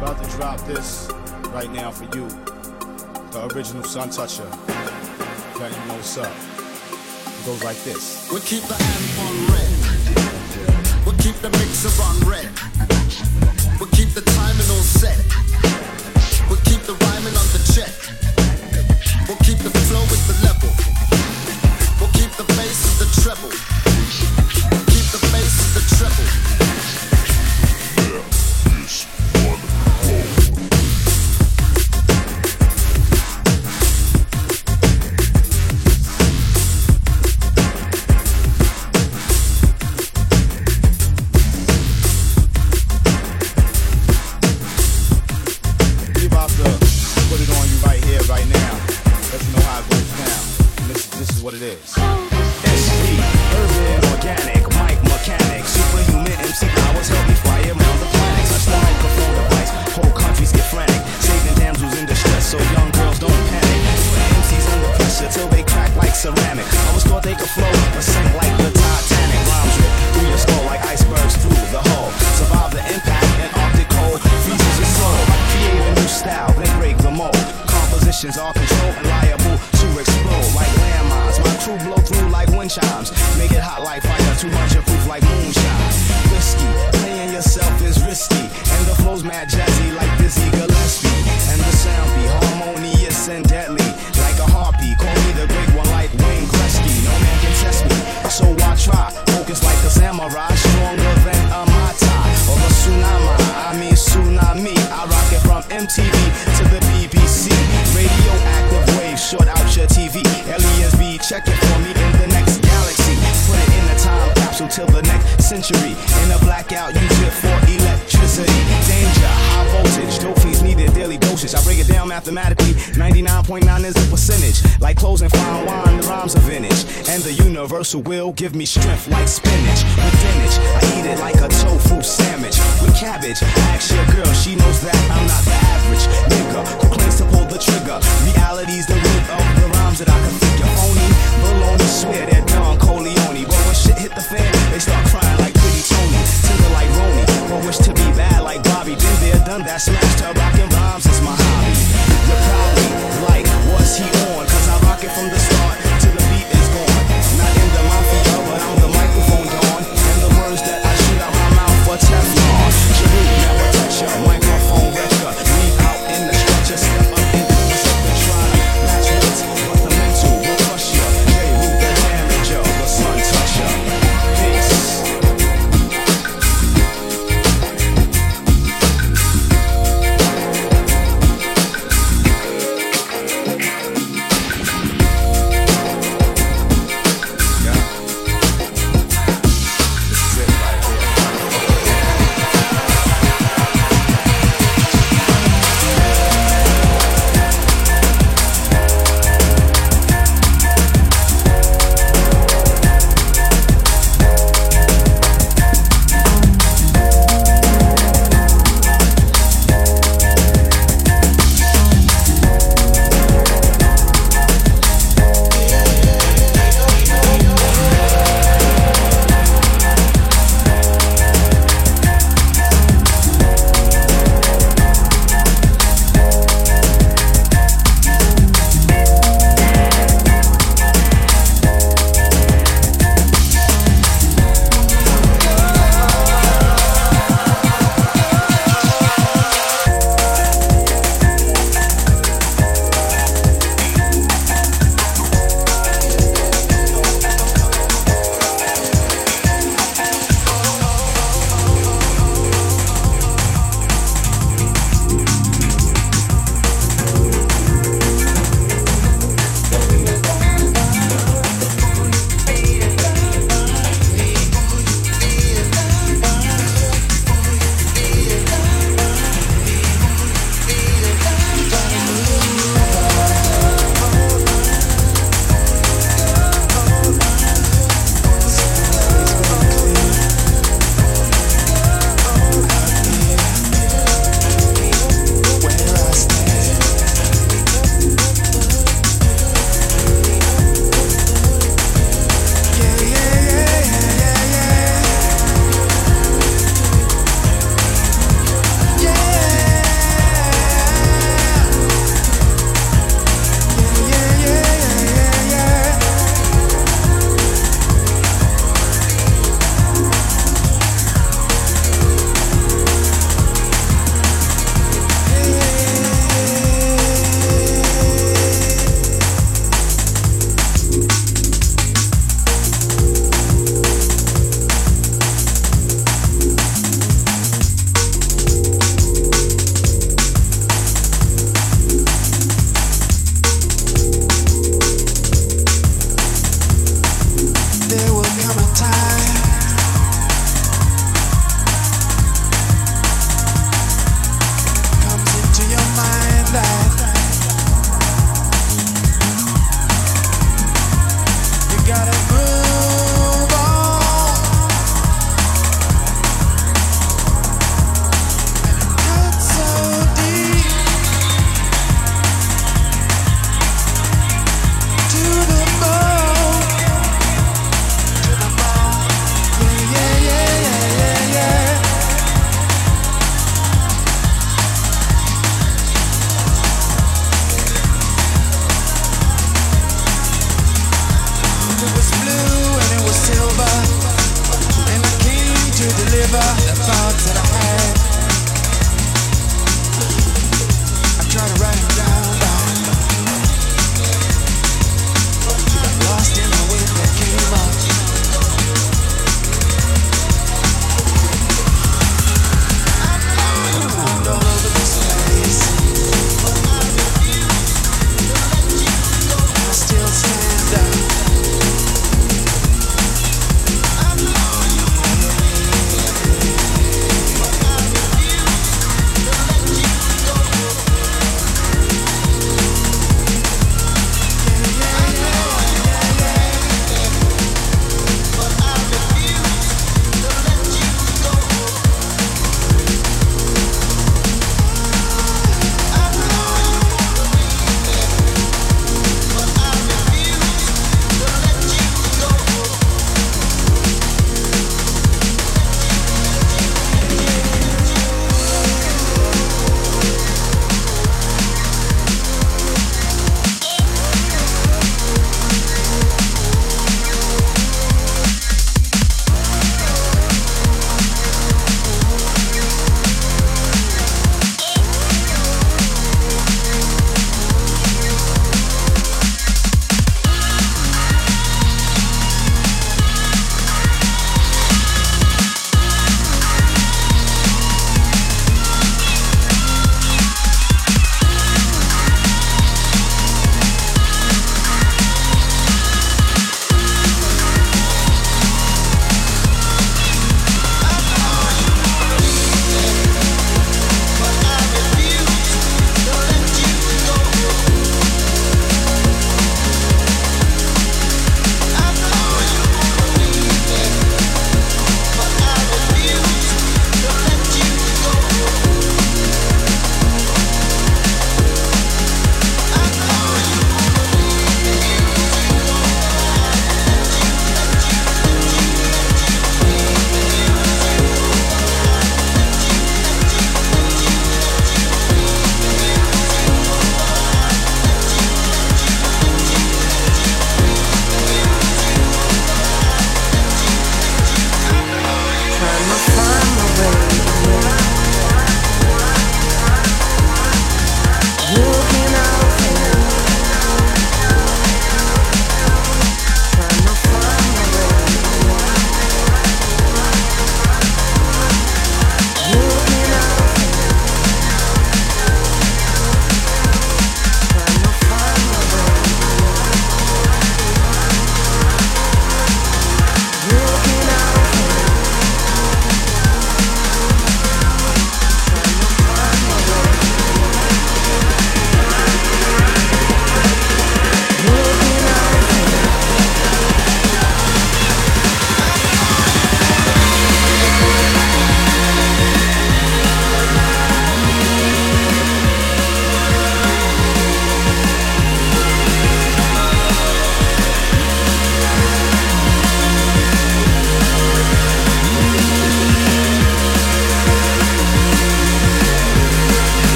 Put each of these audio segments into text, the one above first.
drop this right now for you. The original Suntoucher. Let you know what's up. It goes like this. We keep the amp on red. We keep the mixer on red. We keep the timing all set. Chimes. Make it hot like fire, 200 proof like moonshine. Whiskey, playing yourself is risky. And the flow's mad jazzy like Dizzy Gillespie. And the sound be harmonious and deadly. Century. In a blackout, use it for electricity. Danger, high voltage, dope fiends needed daily dosage. I break it down mathematically. 99.9 is the percentage. Like clothes and fine wine, the rhymes are vintage. And the universal will give me strength like spinach. With spinach, I eat it like a tofu sandwich. With cabbage, ask your girl, she knows that I'm not the average nigga who claims to pull the trigger. Reality's the root of the rhymes that I can figure. Phony, baloney, swear that Don Corleone. Shit hit the fan, they start crying like pretty Tony. Tender like Roni, but wish to be bad like Bobby. Been there, done that, smashed her, rockin'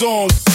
break of